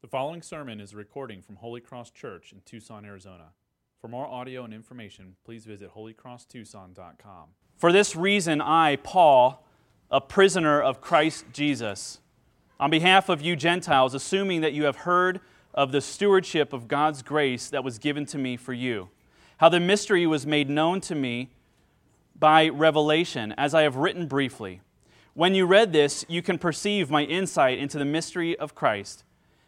The following sermon is a recording from Holy Cross Church in Tucson, Arizona. For more audio and information, please visit holycrosstucson.com. For this reason, I, Paul, a prisoner of Christ Jesus, on behalf of you Gentiles, assuming that you have heard of the stewardship of God's grace that was given to me for you, how the mystery was made known to me by revelation, as I have written briefly. When you read this, you can perceive my insight into the mystery of Christ,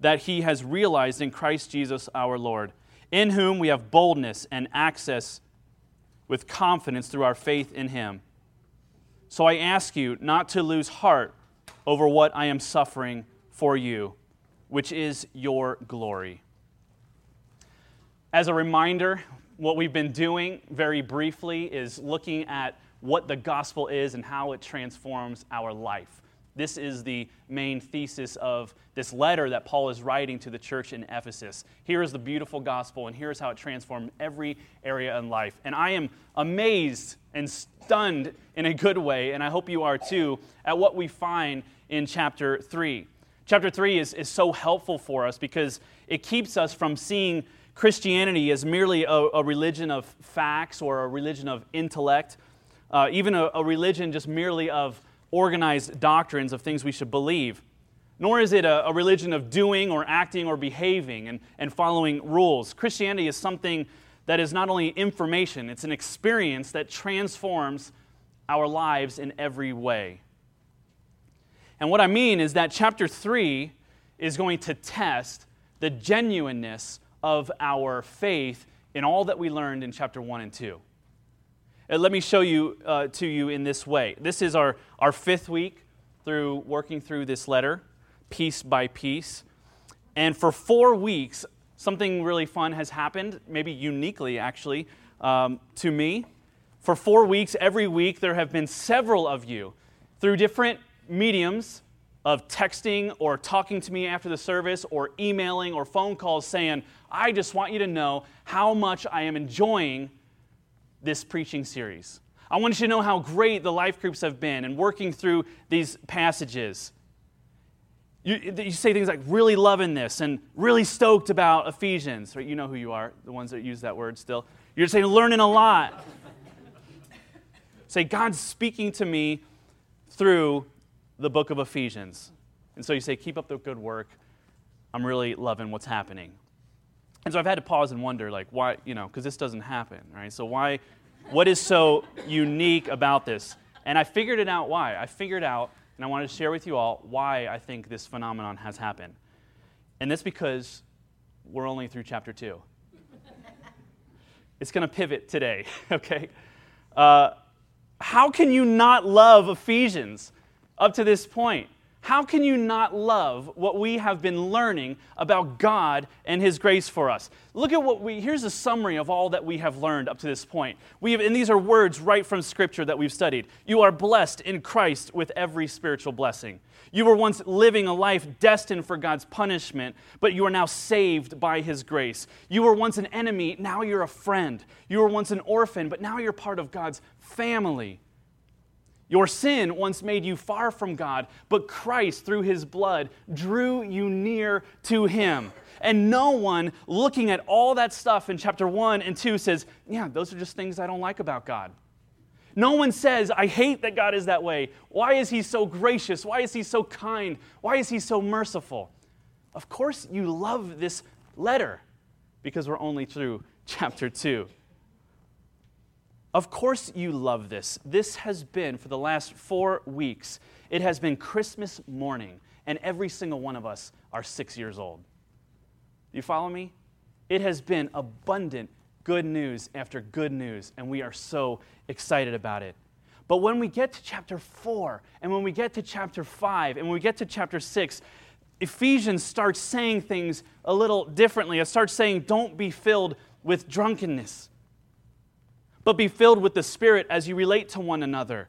that he has realized in Christ Jesus our Lord, in whom we have boldness and access with confidence through our faith in him. So I ask you not to lose heart over what I am suffering for you, which is your glory. As a reminder, what we've been doing very briefly is looking at what the gospel is and how it transforms our life. This is the main thesis of this letter that Paul is writing to the church in Ephesus. Here is the beautiful gospel, and here's how it transformed every area in life. And I am amazed and stunned in a good way, and I hope you are too, at what we find in chapter 3. Chapter 3 is, is so helpful for us because it keeps us from seeing Christianity as merely a, a, religion of facts or a religion of intellect, uh, even a, a, religion just merely of organized doctrines of things we should believe. Nor is it a, a religion of doing or acting or behaving and, and following rules. Christianity is something that is not only information, it's an experience that transforms our lives in every way. And what I mean is that chapter 3 is going to test the genuineness of our faith in all that we learned in chapter 1 and 2. Uh, let me show you uh, to you in this way. This is our, our fifth week through working through this letter, piece by piece. And for four weeks, something really fun has happened, maybe uniquely actually, um, to me. For four weeks, every week, there have been several of you through different mediums of texting or talking to me after the service or emailing or phone calls saying, I just want you to know how much I am enjoying this preaching series. I want you to know how great the life groups have been and working through these passages. You, you say things like really loving this and really stoked about Ephesians. Right? You know who you are, the ones that use that word still. You're saying learning a lot. say, God's speaking to me through the book of Ephesians. And so you say, keep up the good work. I'm really loving what's happening. And so I've had to pause and wonder, like, why, you know, because this doesn't happen, right? So why, what is so unique about this? And I figured it out why. I figured out, and I wanted to share with you all why I think this phenomenon has happened. And that's because we're only through chapter two. it's going to pivot today, okay? Uh, how can you not love Ephesians up to this point? How can you not love what we have been learning about God and His grace for us? Look at what we, here's a summary of all that we have learned up to this point. We have, and these are words right from Scripture that we've studied. You are blessed in Christ with every spiritual blessing. You were once living a life destined for God's punishment, but you are now saved by His grace. You were once an enemy, now you're a friend. You were once an orphan, but now you're part of God's family. Your sin once made you far from God, but Christ, through his blood, drew you near to him. And no one looking at all that stuff in chapter 1 and 2 says, Yeah, those are just things I don't like about God. No one says, I hate that God is that way. Why is he so gracious? Why is he so kind? Why is he so merciful? Of course, you love this letter because we're only through chapter 2. Of course, you love this. This has been, for the last four weeks, it has been Christmas morning, and every single one of us are six years old. You follow me? It has been abundant good news after good news, and we are so excited about it. But when we get to chapter 4, and when we get to chapter 5, and when we get to chapter 6, Ephesians starts saying things a little differently. It starts saying, Don't be filled with drunkenness but be filled with the Spirit as you relate to one another.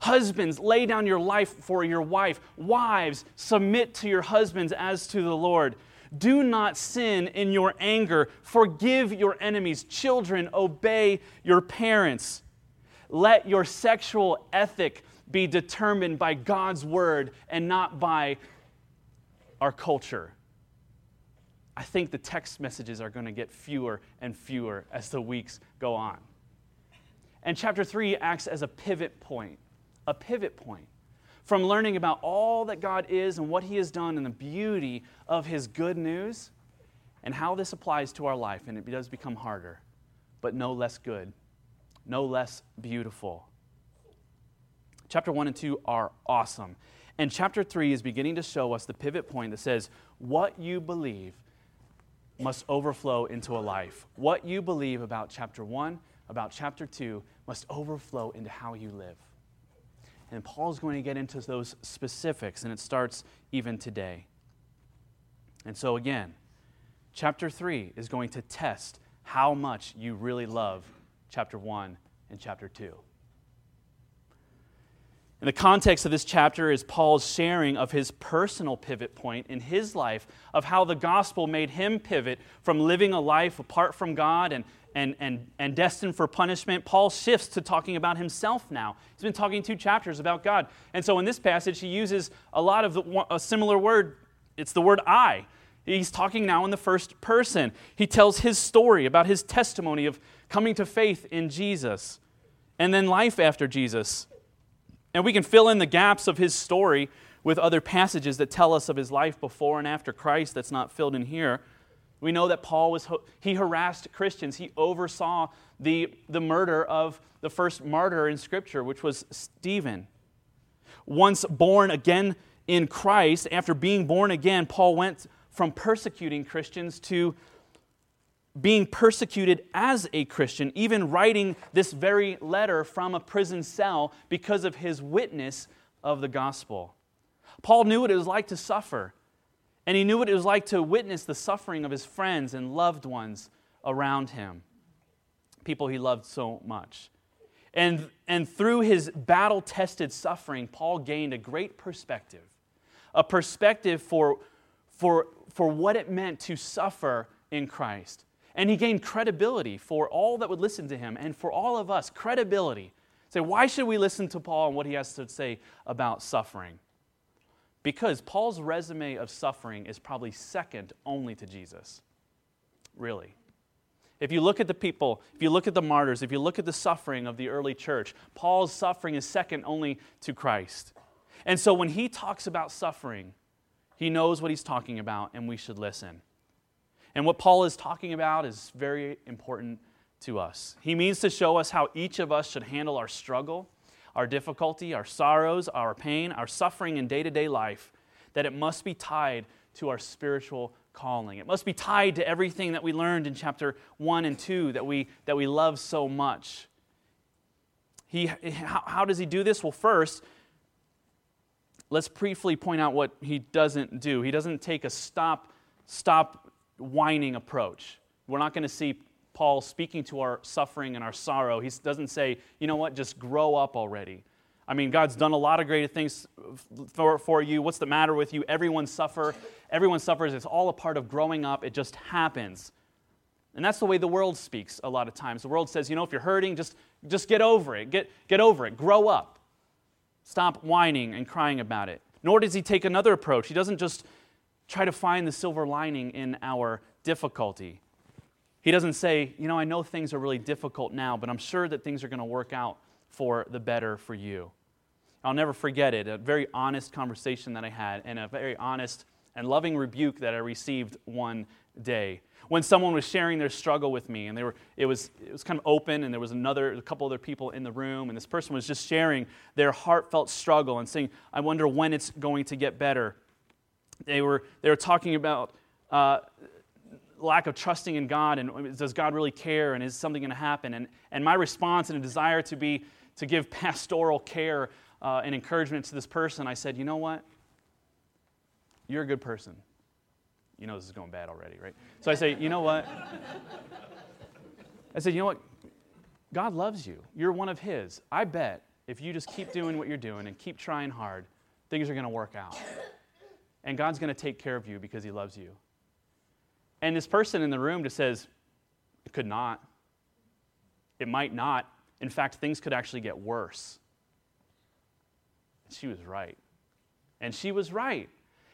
Husbands, lay down your life for your wife. Wives, submit to your husbands as to the Lord. Do not sin in your anger. Forgive your enemies. Children, obey your parents. Let your sexual ethic be determined by God's word and not by our culture. I think the text messages are going to get fewer and fewer as the weeks go on. And chapter 3 acts as a pivot point, a pivot point from learning about all that God is and what He has done and the beauty of His good news and how this applies to our life. And it does become harder, but no less good, no less beautiful. Chapter 1 and 2 are awesome. And chapter 3 is beginning to show us the pivot point that says, what you believe must overflow into a life. What you believe about chapter 1 about chapter 2 must overflow into how you live. And Paul's going to get into those specifics, and it starts even today. And so, again, chapter 3 is going to test how much you really love chapter 1 and chapter 2. In the context of this chapter is Paul's sharing of his personal pivot point in his life of how the gospel made him pivot from living a life apart from God and, and, and, and destined for punishment, Paul shifts to talking about himself now. He's been talking two chapters about God. And so in this passage, he uses a lot of the, a similar word. It's the word I. He's talking now in the first person. He tells his story about his testimony of coming to faith in Jesus and then life after Jesus. And we can fill in the gaps of his story with other passages that tell us of his life before and after Christ that's not filled in here. We know that Paul was, he harassed Christians. He oversaw the, the murder of the first martyr in Scripture, which was Stephen. Once born again in Christ, after being born again, Paul went from persecuting Christians to being persecuted as a Christian, even writing this very letter from a prison cell because of his witness of the gospel. Paul knew what it was like to suffer. And he knew what it was like to witness the suffering of his friends and loved ones around him, people he loved so much. And, and through his battle tested suffering, Paul gained a great perspective a perspective for, for, for what it meant to suffer in Christ. And he gained credibility for all that would listen to him and for all of us credibility. Say, why should we listen to Paul and what he has to say about suffering? Because Paul's resume of suffering is probably second only to Jesus. Really. If you look at the people, if you look at the martyrs, if you look at the suffering of the early church, Paul's suffering is second only to Christ. And so when he talks about suffering, he knows what he's talking about, and we should listen. And what Paul is talking about is very important to us. He means to show us how each of us should handle our struggle our difficulty, our sorrows, our pain, our suffering in day to day life, that it must be tied to our spiritual calling. It must be tied to everything that we learned in chapter 1 and 2 that we, that we love so much. He, how, how does he do this? Well, first, let's briefly point out what he doesn't do. He doesn't take a stop, stop whining approach. We're not going to see Paul speaking to our suffering and our sorrow, he doesn't say, you know what, just grow up already. I mean, God's done a lot of great things for, for you. What's the matter with you? Everyone suffer. Everyone suffers. It's all a part of growing up. It just happens. And that's the way the world speaks a lot of times. The world says, you know, if you're hurting, just, just get over it. Get, get over it. Grow up. Stop whining and crying about it. Nor does he take another approach. He doesn't just try to find the silver lining in our difficulty. He doesn't say, you know, I know things are really difficult now, but I'm sure that things are going to work out for the better for you. I'll never forget it, a very honest conversation that I had and a very honest and loving rebuke that I received one day when someone was sharing their struggle with me and they were it was it was kind of open and there was another a couple other people in the room and this person was just sharing their heartfelt struggle and saying i wonder when it's going to get better they were they were talking about uh, lack of trusting in god and does god really care and is something going to happen and and my response and a desire to be to give pastoral care uh, and encouragement to this person i said you know what you're a good person you know this is going bad already, right? So I say, you know what? I said, you know what? God loves you. You're one of His. I bet if you just keep doing what you're doing and keep trying hard, things are going to work out. And God's going to take care of you because He loves you. And this person in the room just says, it could not. It might not. In fact, things could actually get worse. She was right. And she was right.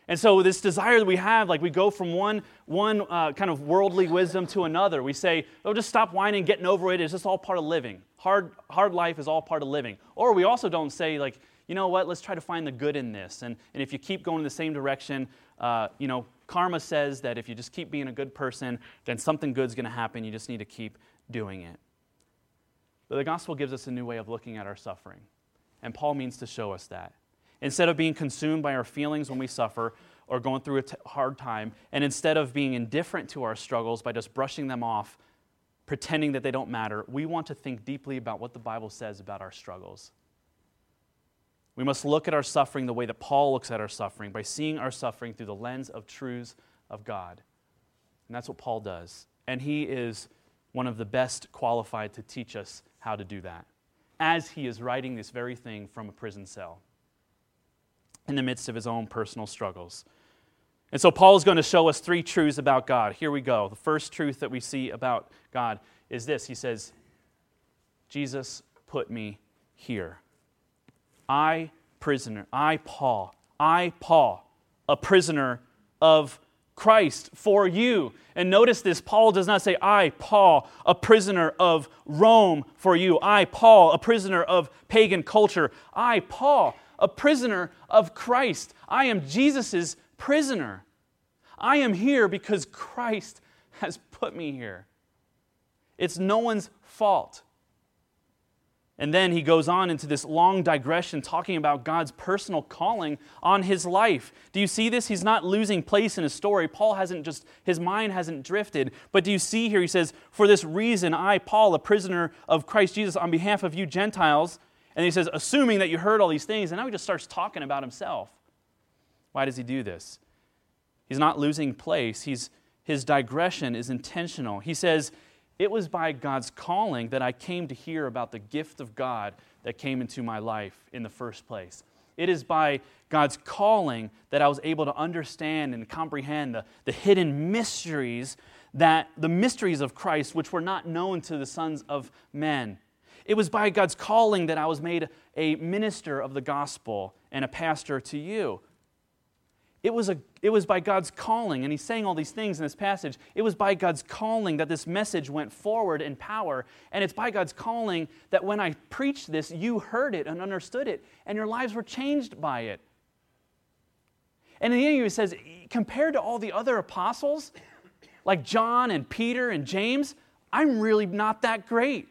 And so, this desire that we have, like we go from one, one uh, kind of worldly wisdom to another. We say, oh, just stop whining, getting over it. It's just all part of living. Hard, hard life is all part of living. Or we also don't say, like, you know what, let's try to find the good in this. And, and if you keep going in the same direction, uh, you know, karma says that if you just keep being a good person, then something good's going to happen. You just need to keep doing it. But the gospel gives us a new way of looking at our suffering. And Paul means to show us that. Instead of being consumed by our feelings when we suffer or going through a t- hard time, and instead of being indifferent to our struggles by just brushing them off, pretending that they don't matter, we want to think deeply about what the Bible says about our struggles. We must look at our suffering the way that Paul looks at our suffering, by seeing our suffering through the lens of truths of God. And that's what Paul does. And he is one of the best qualified to teach us how to do that, as he is writing this very thing from a prison cell in the midst of his own personal struggles. And so Paul is going to show us three truths about God. Here we go. The first truth that we see about God is this He says, Jesus put me here. I, prisoner, I, Paul, I, Paul, a prisoner of Christ for you. And notice this Paul does not say, I, Paul, a prisoner of Rome for you. I, Paul, a prisoner of pagan culture. I, Paul, a prisoner of Christ. I am Jesus' prisoner. I am here because Christ has put me here. It's no one's fault. And then he goes on into this long digression talking about God's personal calling on his life. Do you see this? He's not losing place in his story. Paul hasn't just, his mind hasn't drifted. But do you see here? He says, For this reason, I, Paul, a prisoner of Christ Jesus, on behalf of you Gentiles, and he says, assuming that you heard all these things, and now he just starts talking about himself. Why does he do this? He's not losing place. He's, his digression is intentional. He says, It was by God's calling that I came to hear about the gift of God that came into my life in the first place. It is by God's calling that I was able to understand and comprehend the, the hidden mysteries that the mysteries of Christ, which were not known to the sons of men. It was by God's calling that I was made a minister of the gospel and a pastor to you. It was, a, it was by God's calling, and he's saying all these things in this passage. It was by God's calling that this message went forward in power. And it's by God's calling that when I preached this, you heard it and understood it, and your lives were changed by it. And in the end, he says, compared to all the other apostles, like John and Peter and James, I'm really not that great.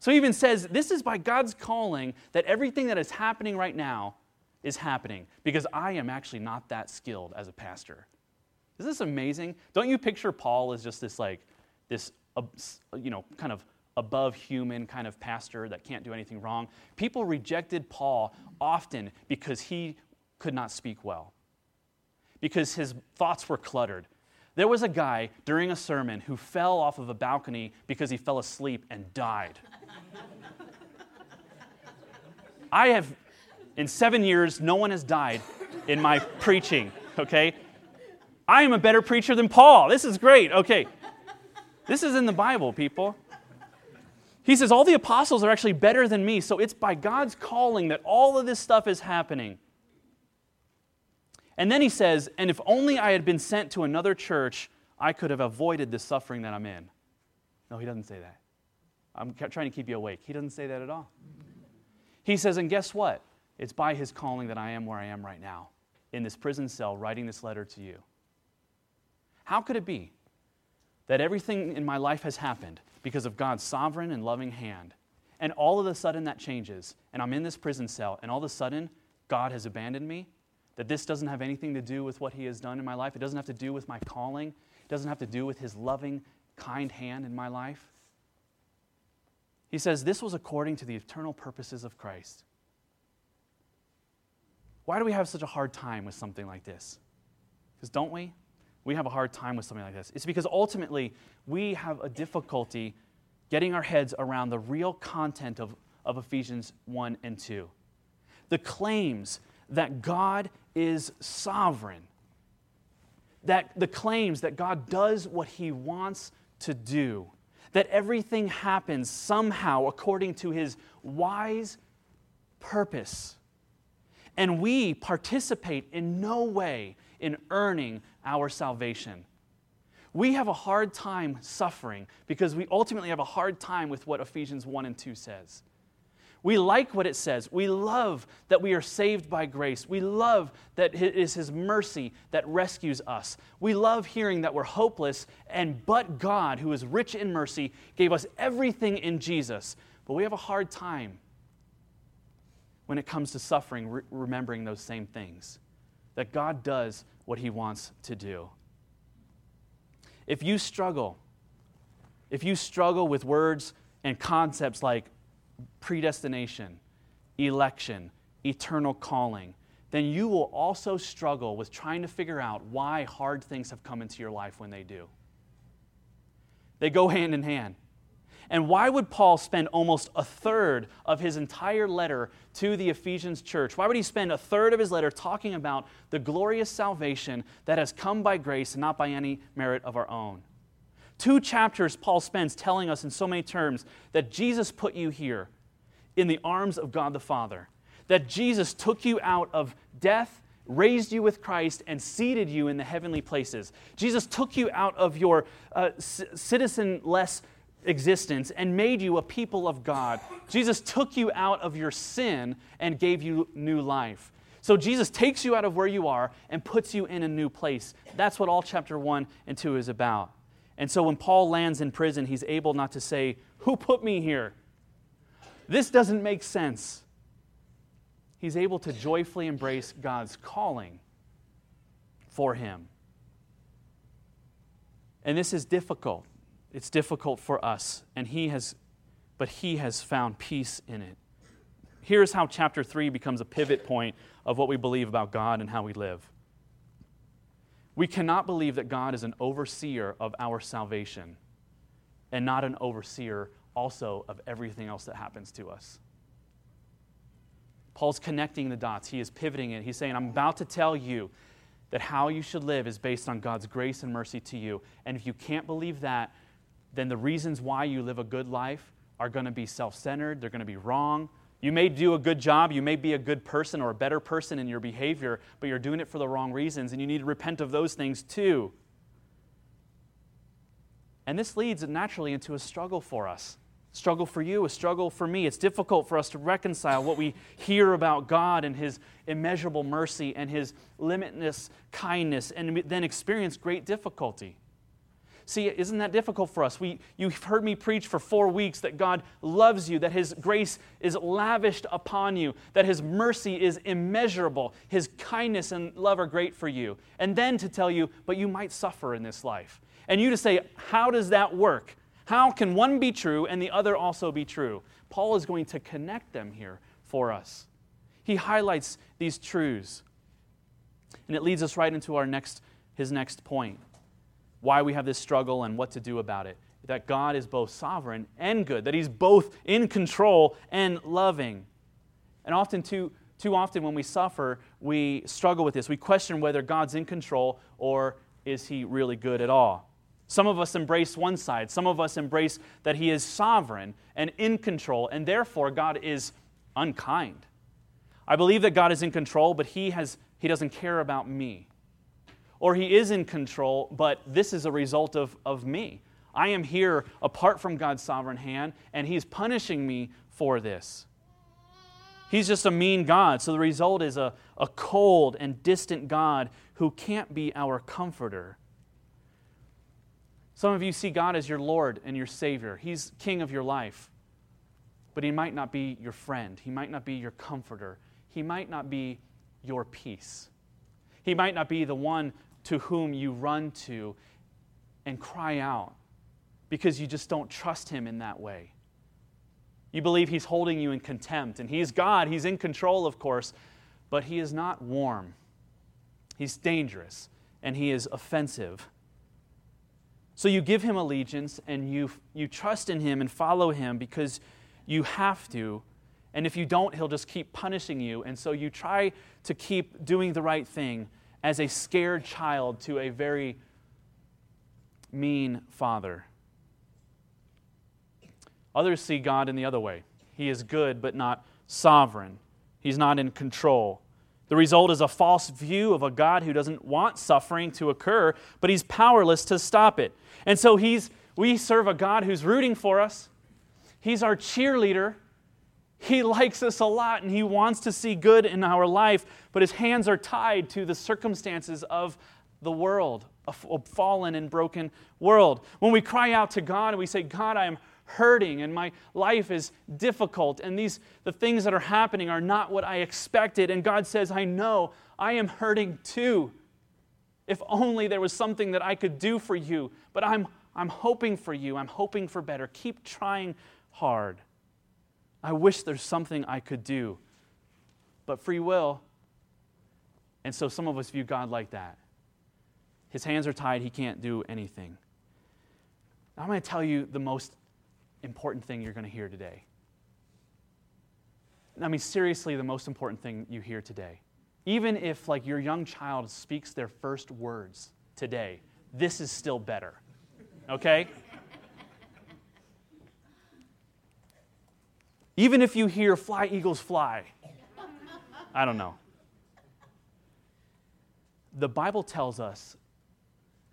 So he even says, This is by God's calling that everything that is happening right now is happening because I am actually not that skilled as a pastor. Is this amazing? Don't you picture Paul as just this, like, this, you know, kind of above human kind of pastor that can't do anything wrong? People rejected Paul often because he could not speak well, because his thoughts were cluttered, there was a guy during a sermon who fell off of a balcony because he fell asleep and died. I have, in seven years, no one has died in my preaching, okay? I am a better preacher than Paul. This is great, okay. This is in the Bible, people. He says, All the apostles are actually better than me, so it's by God's calling that all of this stuff is happening. And then he says, And if only I had been sent to another church, I could have avoided the suffering that I'm in. No, he doesn't say that. I'm trying to keep you awake. He doesn't say that at all. He says, and guess what? It's by his calling that I am where I am right now, in this prison cell, writing this letter to you. How could it be that everything in my life has happened because of God's sovereign and loving hand? And all of a sudden that changes, and I'm in this prison cell, and all of a sudden God has abandoned me? That this doesn't have anything to do with what He has done in my life? It doesn't have to do with my calling? It doesn't have to do with His loving, kind hand in my life? He says, This was according to the eternal purposes of Christ. Why do we have such a hard time with something like this? Because don't we? We have a hard time with something like this. It's because ultimately we have a difficulty getting our heads around the real content of, of Ephesians 1 and 2. The claims that God is sovereign, that the claims that God does what he wants to do, that everything happens somehow according to his wise purpose. And we participate in no way in earning our salvation. We have a hard time suffering because we ultimately have a hard time with what Ephesians 1 and 2 says. We like what it says. We love that we are saved by grace. We love that it is His mercy that rescues us. We love hearing that we're hopeless, and but God, who is rich in mercy, gave us everything in Jesus. But we have a hard time when it comes to suffering, re- remembering those same things. That God does what He wants to do. If you struggle, if you struggle with words and concepts like predestination, election, eternal calling, then you will also struggle with trying to figure out why hard things have come into your life when they do. They go hand in hand. And why would Paul spend almost a third of his entire letter to the Ephesians church? Why would he spend a third of his letter talking about the glorious salvation that has come by grace and not by any merit of our own? Two chapters Paul spends telling us in so many terms that Jesus put you here in the arms of God the Father, that Jesus took you out of death, raised you with Christ, and seated you in the heavenly places. Jesus took you out of your uh, citizenless existence and made you a people of God. Jesus took you out of your sin and gave you new life. So Jesus takes you out of where you are and puts you in a new place. That's what all chapter 1 and 2 is about. And so when Paul lands in prison, he's able not to say, Who put me here? This doesn't make sense. He's able to joyfully embrace God's calling for him. And this is difficult. It's difficult for us, and he has but he has found peace in it. Here's how chapter 3 becomes a pivot point of what we believe about God and how we live. We cannot believe that God is an overseer of our salvation and not an overseer also of everything else that happens to us. Paul's connecting the dots. He is pivoting it. He's saying, I'm about to tell you that how you should live is based on God's grace and mercy to you. And if you can't believe that, then the reasons why you live a good life are going to be self centered, they're going to be wrong. You may do a good job, you may be a good person or a better person in your behavior, but you're doing it for the wrong reasons, and you need to repent of those things too. And this leads naturally into a struggle for us struggle for you, a struggle for me. It's difficult for us to reconcile what we hear about God and His immeasurable mercy and His limitless kindness and then experience great difficulty. See, isn't that difficult for us? We, you've heard me preach for four weeks that God loves you, that His grace is lavished upon you, that His mercy is immeasurable, His kindness and love are great for you. And then to tell you, but you might suffer in this life. And you to say, how does that work? How can one be true and the other also be true? Paul is going to connect them here for us. He highlights these truths. And it leads us right into our next, his next point why we have this struggle and what to do about it. That God is both sovereign and good, that He's both in control and loving. And often, too, too often, when we suffer, we struggle with this. We question whether God's in control or is He really good at all. Some of us embrace one side. Some of us embrace that He is sovereign and in control, and therefore God is unkind. I believe that God is in control, but He, has, he doesn't care about me. Or He is in control, but this is a result of, of me. I am here apart from God's sovereign hand, and He's punishing me for this. He's just a mean God. So the result is a, a cold and distant God who can't be our comforter Some of you see God as your Lord and your Savior. He's King of your life. But He might not be your friend. He might not be your comforter. He might not be your peace. He might not be the one to whom you run to and cry out because you just don't trust Him in that way. You believe He's holding you in contempt, and He's God. He's in control, of course, but He is not warm. He's dangerous, and He is offensive. So you give Him allegiance, and you, you trust in Him and follow Him because you have to. And if you don't, He'll just keep punishing you. And so you try to keep doing the right thing as a scared child to a very mean father. Others see God in the other way. He is good, but not sovereign. He's not in control. The result is a false view of a God who doesn't want suffering to occur, but he's powerless to stop it. And so he's, we serve a God who's rooting for us. He's our cheerleader. He likes us a lot and he wants to see good in our life, but his hands are tied to the circumstances of the world, a fallen and broken world. When we cry out to God and we say, God, I am hurting and my life is difficult and these the things that are happening are not what I expected and God says, "I know, I am hurting too. If only there was something that I could do for you, but I'm I'm hoping for you. I'm hoping for better. Keep trying hard. I wish there's something I could do. But free will. And so some of us view God like that. His hands are tied, he can't do anything. I'm going to tell you the most important thing you're going to hear today. I mean, seriously, the most important thing you hear today. Even if, like, your young child speaks their first words today, this is still better. Okay? Even if you hear fly, eagles fly, I don't know. The Bible tells us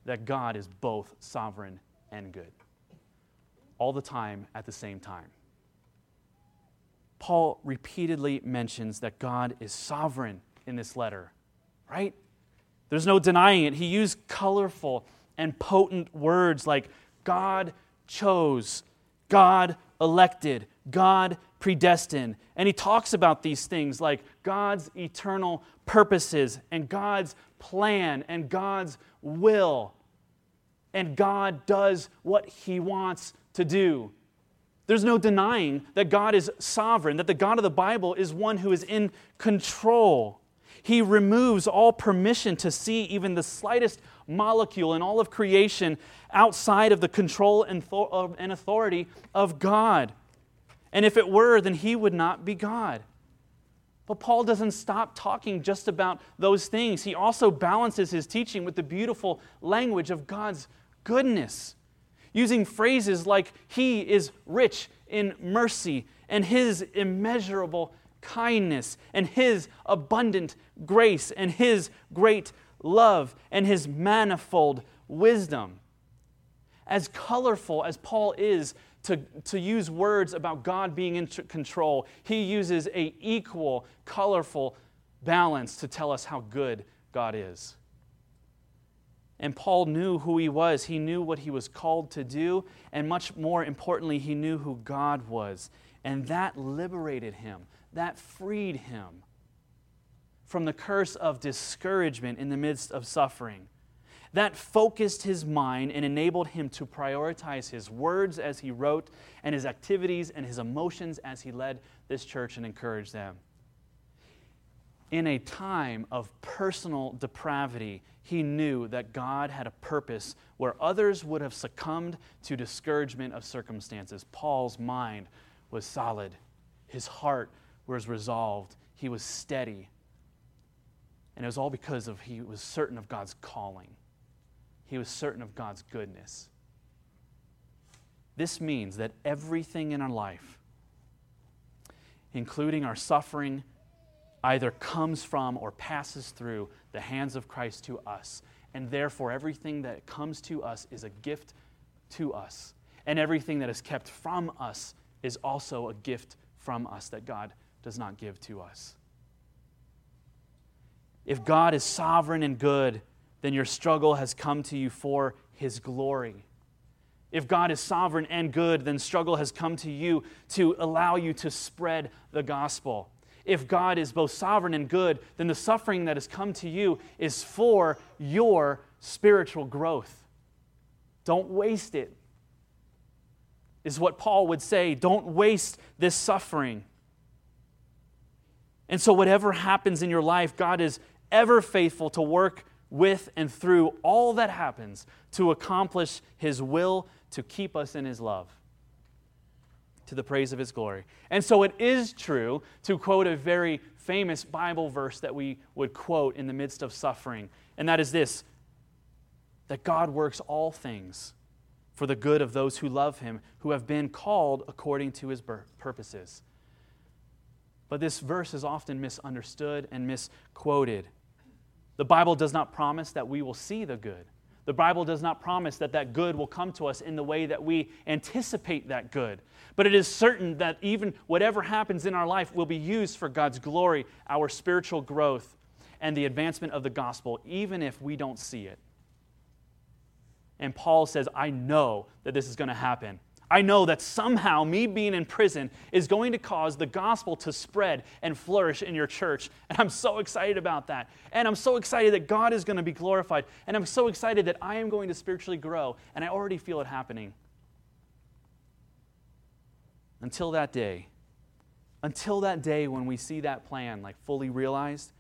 that God is both sovereign and good all the time at the same time. Paul repeatedly mentions that God is sovereign in this letter, right? There's no denying it. He used colorful and potent words like God chose, God elected, God predestined. And he talks about these things like God's eternal purposes and God's plan and God's will. And God does what he wants to do. There's no denying that God is sovereign, that the God of the Bible is one who is in control. He removes all permission to see even the slightest molecule in all of creation outside of the control and authority of God. And if it were, then he would not be God. But Paul doesn't stop talking just about those things. He also balances his teaching with the beautiful language of God's goodness using phrases like, He is rich in mercy, and His immeasurable kindness, and His abundant grace, and His great love, and His manifold wisdom. As colorful as Paul is to, to use words about God being in control, he uses a equal, colorful balance to tell us how good God is. And Paul knew who he was. He knew what he was called to do. And much more importantly, he knew who God was. And that liberated him, that freed him from the curse of discouragement in the midst of suffering. That focused his mind and enabled him to prioritize his words as he wrote, and his activities and his emotions as he led this church and encouraged them in a time of personal depravity, he knew that God had a purpose where others would have succumbed to discouragement of circumstances. Paul's mind was solid, his heart was resolved, he was steady. And it was all because of he was certain of God's calling. He was certain of God's goodness. This means that everything in our life, including our suffering either comes from or passes through the hands of Christ to us. And therefore, everything that comes to us is a gift to us. And everything that is kept from us is also a gift from us that God does not give to us. If God is sovereign and good, then your struggle has come to you for His glory. If God is sovereign and good, then struggle has come to you to allow you to spread the gospel. If God is both sovereign and good, then the suffering that has come to you is for your spiritual growth. Don't waste it, is what Paul would say. Don't waste this suffering. And so, whatever happens in your life, God is ever faithful to work with and through all that happens to accomplish His will to keep us in His love to the praise of His glory. And so it is true to quote a very famous Bible verse that we would quote in the midst of suffering, and that is this that God works all things for the good of those who love Him, who have been called according to His purposes. But this verse is often misunderstood and misquoted. The Bible does not promise that we will see the good. The Bible does not promise that that good will come to us in the way that we anticipate that good. But it is certain that even whatever happens in our life will be used for God's glory, our spiritual growth, and the advancement of the gospel, even if we don't see it. And Paul says, I know that this is going to happen. I know that somehow me being in prison is going to cause the gospel to spread and flourish in your church. And I'm so excited about that. And I'm so excited that God is going to be glorified. And I'm so excited that I am going to spiritually grow. And I already feel it happening. Until that day, until that day when we see that plan like fully realized,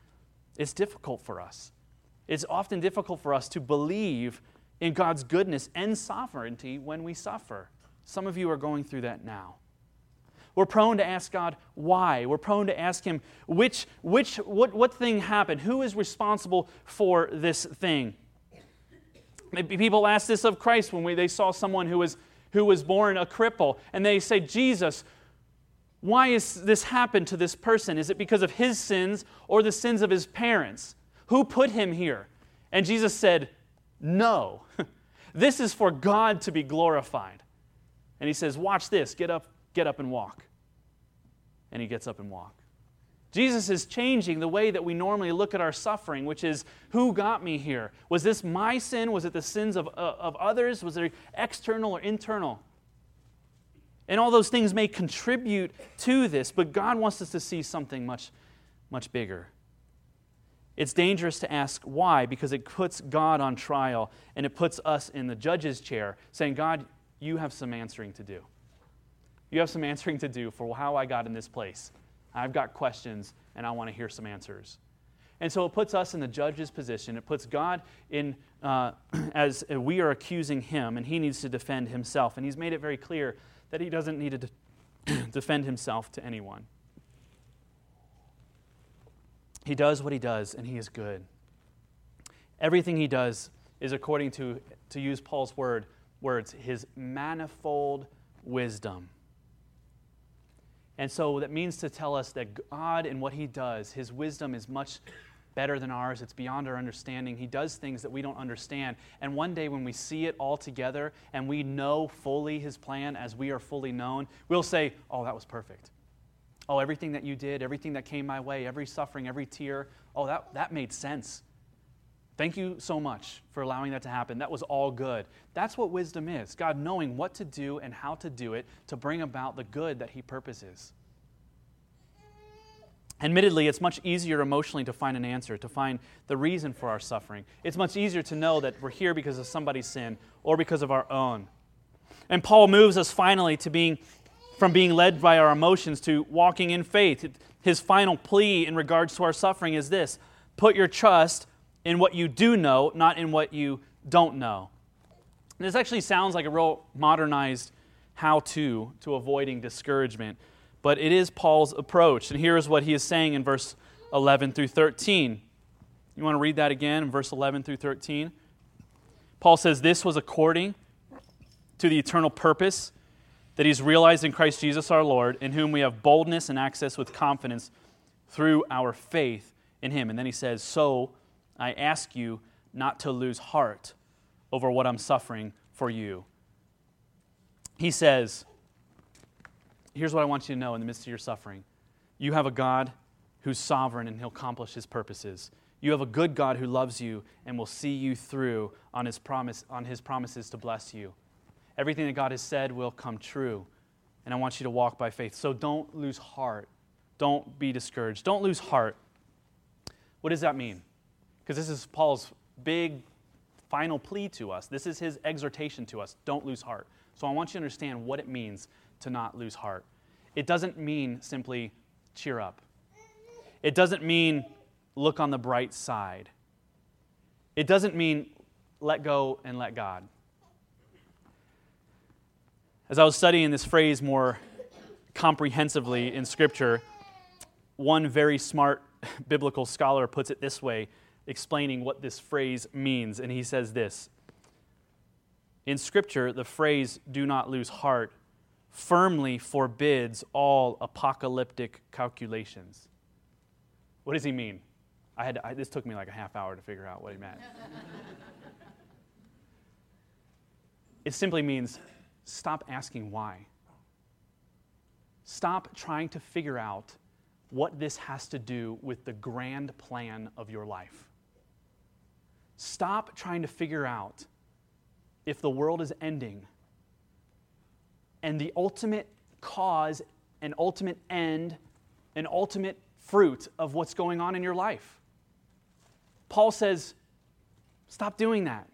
it's difficult for us. It's often difficult for us to believe in God's goodness and sovereignty when we suffer. Some of you are going through that now. We're prone to ask God why. We're prone to ask Him which, which, what, what thing happened? Who is responsible for this thing? Maybe people ask this of Christ when we, they saw someone who was, who was born a cripple, and they say, Jesus, why has this happened to this person? Is it because of his sins or the sins of his parents? Who put him here? And Jesus said, No. this is for God to be glorified. And he says, Watch this, get up, get up and walk. And he gets up and walks. Jesus is changing the way that we normally look at our suffering, which is who got me here? Was this my sin? Was it the sins of, uh, of others? Was it external or internal? And all those things may contribute to this, but God wants us to see something much, much bigger. It's dangerous to ask why because it puts God on trial and it puts us in the judge's chair saying, God, you have some answering to do. You have some answering to do for how I got in this place. I've got questions and I want to hear some answers. And so it puts us in the judge's position. It puts God in uh, as we are accusing him, and he needs to defend himself. And he's made it very clear that he doesn't need to de- defend himself to anyone. He does what he does, and he is good. Everything he does is according to, to use Paul's word, words, his manifold wisdom. And so that means to tell us that God, and what he does, his wisdom is much better than ours. It's beyond our understanding. He does things that we don't understand. And one day, when we see it all together and we know fully his plan as we are fully known, we'll say, Oh, that was perfect. Oh, everything that you did, everything that came my way, every suffering, every tear, oh, that, that made sense. Thank you so much for allowing that to happen. That was all good. That's what wisdom is God knowing what to do and how to do it to bring about the good that He purposes. Admittedly, it's much easier emotionally to find an answer, to find the reason for our suffering. It's much easier to know that we're here because of somebody's sin or because of our own. And Paul moves us finally to being from being led by our emotions to walking in faith. His final plea in regards to our suffering is this put your trust in what you do know, not in what you don't know. this actually sounds like a real modernized how to to avoiding discouragement, but it is Paul's approach. And here is what he is saying in verse 11 through 13. You want to read that again in verse 11 through 13? Paul says, This was according to the eternal purpose that he's realized in Christ Jesus our Lord, in whom we have boldness and access with confidence through our faith in him. And then he says, So I ask you not to lose heart over what I'm suffering for you. He says, Here's what I want you to know in the midst of your suffering you have a God who's sovereign and he'll accomplish his purposes. You have a good God who loves you and will see you through on his, promise, on his promises to bless you. Everything that God has said will come true. And I want you to walk by faith. So don't lose heart. Don't be discouraged. Don't lose heart. What does that mean? Because this is Paul's big final plea to us. This is his exhortation to us. Don't lose heart. So I want you to understand what it means to not lose heart. It doesn't mean simply cheer up, it doesn't mean look on the bright side, it doesn't mean let go and let God. As I was studying this phrase more comprehensively in Scripture, one very smart biblical scholar puts it this way, explaining what this phrase means. And he says this In Scripture, the phrase, do not lose heart, firmly forbids all apocalyptic calculations. What does he mean? I had to, I, this took me like a half hour to figure out what he meant. it simply means stop asking why. Stop trying to figure out what this has to do with the grand plan of your life. Stop trying to figure out if the world is ending and the ultimate cause and ultimate end and ultimate fruit of what's going on in your life. Paul says, stop doing that.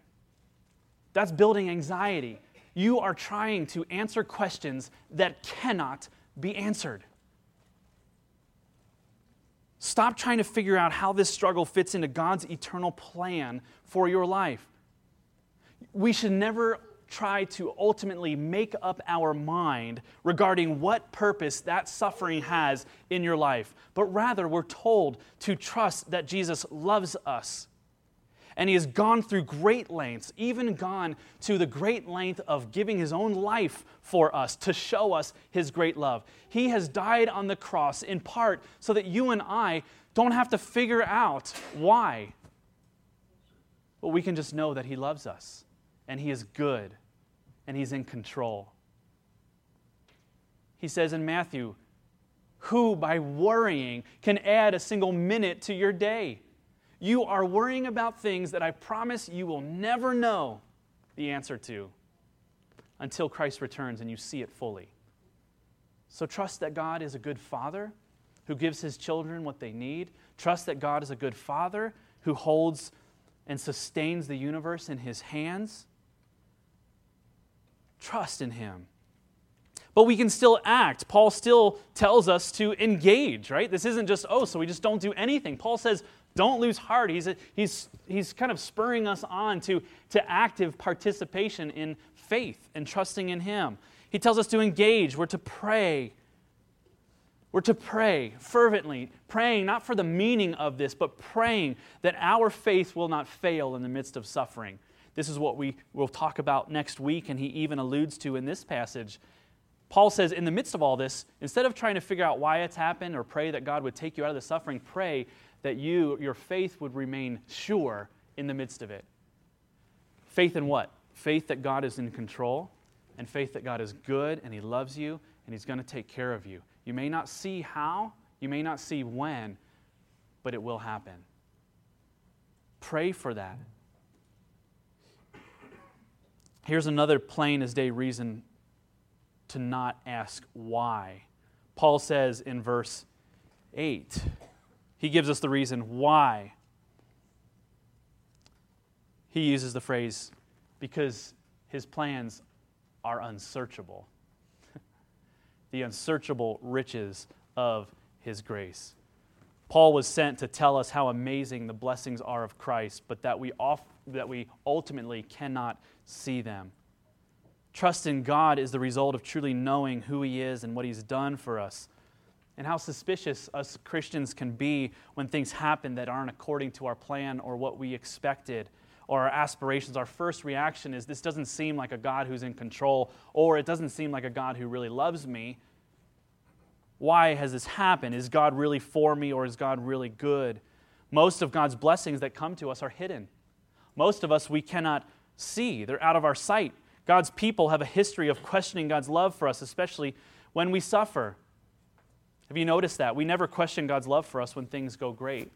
That's building anxiety. You are trying to answer questions that cannot be answered. Stop trying to figure out how this struggle fits into God's eternal plan for your life. We should never try to ultimately make up our mind regarding what purpose that suffering has in your life, but rather we're told to trust that Jesus loves us and he has gone through great lengths, even gone to the great length of giving his own life for us to show us his great love. He has died on the cross in part so that you and I don't have to figure out why. But we can just know that he loves us and he is good and he's in control. He says in Matthew, who by worrying can add a single minute to your day? You are worrying about things that I promise you will never know the answer to until Christ returns and you see it fully. So trust that God is a good father who gives his children what they need. Trust that God is a good father who holds and sustains the universe in his hands. Trust in him. But we can still act. Paul still tells us to engage, right? This isn't just, oh, so we just don't do anything. Paul says, don't lose heart. He's, he's, he's kind of spurring us on to, to active participation in faith and trusting in Him. He tells us to engage, we're to pray. We're to pray fervently, praying not for the meaning of this, but praying that our faith will not fail in the midst of suffering. This is what we will talk about next week, and he even alludes to in this passage. Paul says, in the midst of all this, instead of trying to figure out why it's happened or pray that God would take you out of the suffering, pray that you, your faith would remain sure in the midst of it. Faith in what? Faith that God is in control, and faith that God is good and He loves you and He's going to take care of you. You may not see how, you may not see when, but it will happen. Pray for that. Here's another plain as day reason to not ask why. Paul says in verse 8 he gives us the reason why. He uses the phrase, because his plans are unsearchable. the unsearchable riches of his grace. Paul was sent to tell us how amazing the blessings are of Christ, but that we, off, that we ultimately cannot see them. Trust in God is the result of truly knowing who He is and what He's done for us and how suspicious us Christians can be when things happen that aren't according to our plan or what we expected or our aspirations. Our first reaction is this doesn't seem like a God who's in control, or it doesn't seem like a God who really loves me. Why has this happened? Is God really for me or is God really good? Most of God's blessings that come to us are hidden. Most of us we cannot see, they're out of our sight. God's people have a history of questioning God's love for us, especially when we suffer. Have you noticed that? We never question God's love for us when things go great.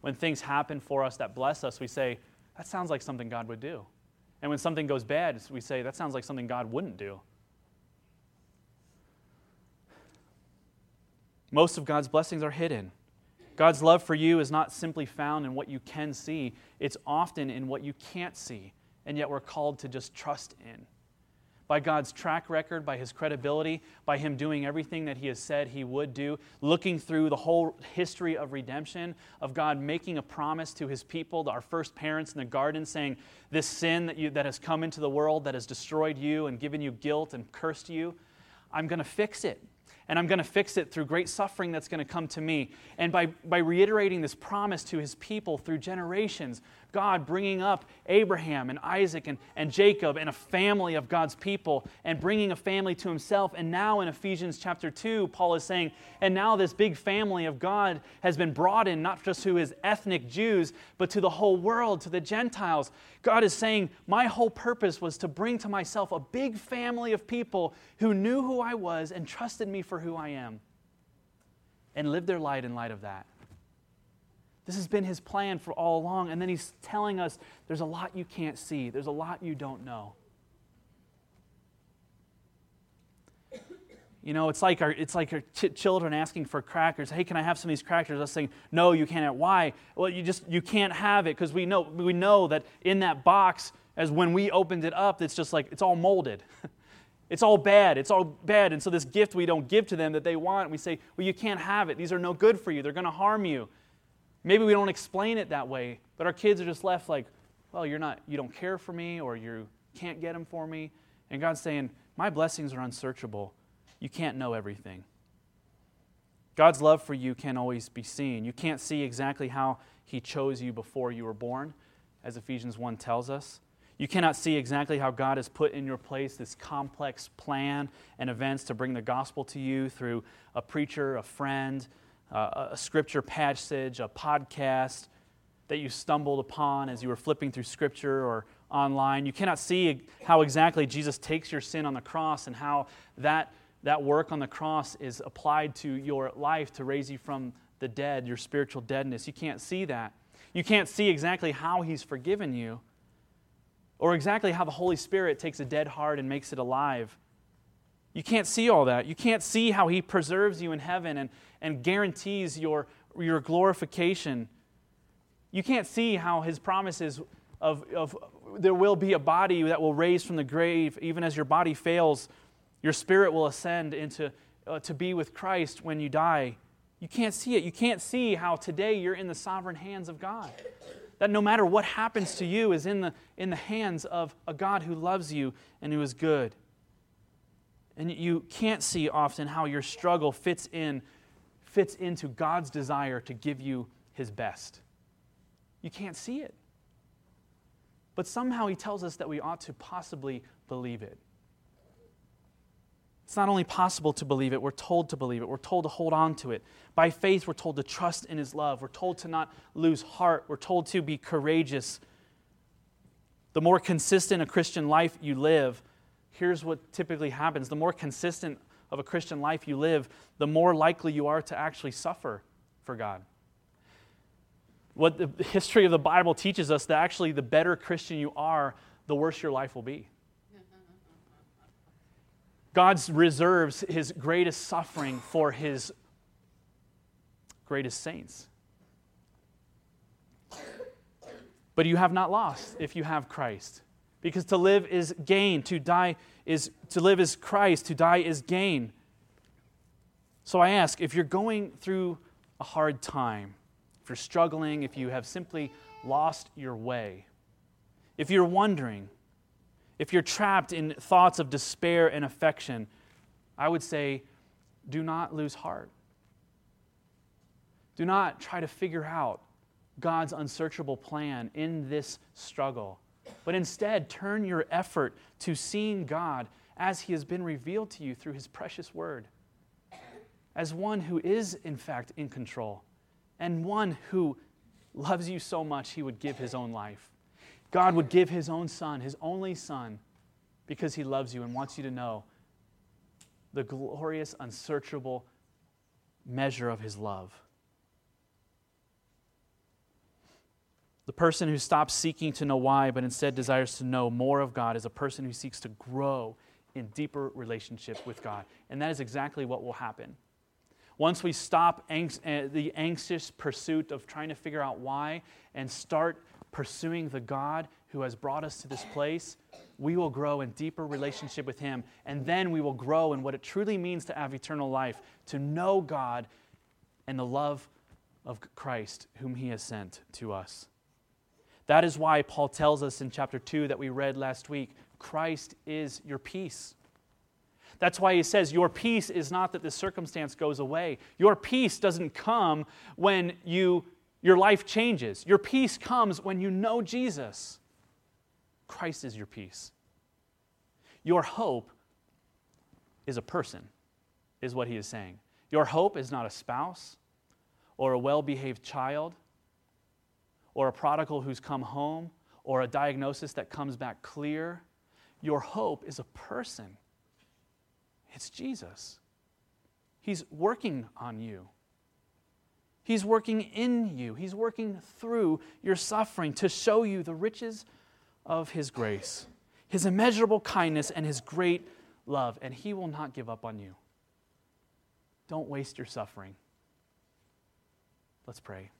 When things happen for us that bless us, we say, that sounds like something God would do. And when something goes bad, we say, that sounds like something God wouldn't do. Most of God's blessings are hidden. God's love for you is not simply found in what you can see, it's often in what you can't see, and yet we're called to just trust in by God's track record, by his credibility, by him doing everything that he has said he would do, looking through the whole history of redemption, of God making a promise to his people, to our first parents in the garden, saying, This sin that, you, that has come into the world, that has destroyed you and given you guilt and cursed you, I'm going to fix it and I'm going to fix it through great suffering that's going to come to me. And by, by reiterating this promise to his people through generations, God bringing up Abraham and Isaac and, and Jacob and a family of God's people and bringing a family to himself. And now in Ephesians chapter 2, Paul is saying, and now this big family of God has been brought in not just to his ethnic Jews, but to the whole world, to the Gentiles. God is saying, My whole purpose was to bring to myself a big family of people who knew who I was and trusted me for who I am and lived their light in light of that. This has been his plan for all along. And then he's telling us there's a lot you can't see, there's a lot you don't know. You know, it's like our, it's like our ch- children asking for crackers. Hey, can I have some of these crackers? Us saying, no, you can't. Why? Well, you just you can't have it because we know we know that in that box, as when we opened it up, it's just like it's all molded. it's all bad. It's all bad. And so this gift we don't give to them that they want, we say, well, you can't have it. These are no good for you. They're going to harm you. Maybe we don't explain it that way, but our kids are just left like, well, you're not, you don't care for me, or you can't get them for me. And God's saying, my blessings are unsearchable. You can't know everything. God's love for you can't always be seen. You can't see exactly how He chose you before you were born, as Ephesians 1 tells us. You cannot see exactly how God has put in your place this complex plan and events to bring the gospel to you through a preacher, a friend, uh, a scripture passage, a podcast that you stumbled upon as you were flipping through scripture or online. You cannot see how exactly Jesus takes your sin on the cross and how that, that work on the cross is applied to your life to raise you from the dead, your spiritual deadness. You can't see that. You can't see exactly how He's forgiven you or exactly how the Holy Spirit takes a dead heart and makes it alive. You can't see all that. You can't see how He preserves you in heaven and, and guarantees your, your glorification. You can't see how His promises of, of there will be a body that will raise from the grave, even as your body fails, your spirit will ascend into uh, to be with Christ when you die. You can't see it. You can't see how today you're in the sovereign hands of God. That no matter what happens to you is in the, in the hands of a God who loves you and who is good. And you can't see often how your struggle fits in fits into God's desire to give you his best. You can't see it. But somehow he tells us that we ought to possibly believe it. It's not only possible to believe it, we're told to believe it. We're told to hold on to it. By faith, we're told to trust in His love. We're told to not lose heart. We're told to be courageous. The more consistent a Christian life you live, here's what typically happens the more consistent of a Christian life you live, the more likely you are to actually suffer for God. What the history of the Bible teaches us that actually the better Christian you are, the worse your life will be. God reserves his greatest suffering for his greatest saints. But you have not lost if you have Christ. Because to live is gain, to die is to live is Christ, to die is gain. So I ask if you're going through a hard time, if you're struggling, if you have simply lost your way, if you're wondering, if you're trapped in thoughts of despair and affection, I would say do not lose heart. Do not try to figure out God's unsearchable plan in this struggle but instead turn your effort to seeing God as He has been revealed to you through His precious Word, as one who is, in fact, in control, and one who loves you so much He would give His own life. God would give His own Son, His only Son, because He loves you and wants you to know the glorious, unsearchable measure of His love. The person who stops seeking to know why, but instead desires to know more of God, is a person who seeks to grow in deeper relationship with God. And that is exactly what will happen. Once we stop angst, uh, the anxious pursuit of trying to figure out why and start pursuing the God who has brought us to this place, we will grow in deeper relationship with Him. And then we will grow in what it truly means to have eternal life, to know God and the love of Christ, whom He has sent to us. That is why Paul tells us in chapter 2 that we read last week Christ is your peace. That's why he says, Your peace is not that the circumstance goes away. Your peace doesn't come when you, your life changes. Your peace comes when you know Jesus. Christ is your peace. Your hope is a person, is what he is saying. Your hope is not a spouse or a well behaved child or a prodigal who's come home, or a diagnosis that comes back clear. Your hope is a person. It's Jesus. He's working on you. He's working in you. He's working through your suffering to show you the riches of His grace, His immeasurable kindness, and His great love. And He will not give up on you. Don't waste your suffering. Let's pray.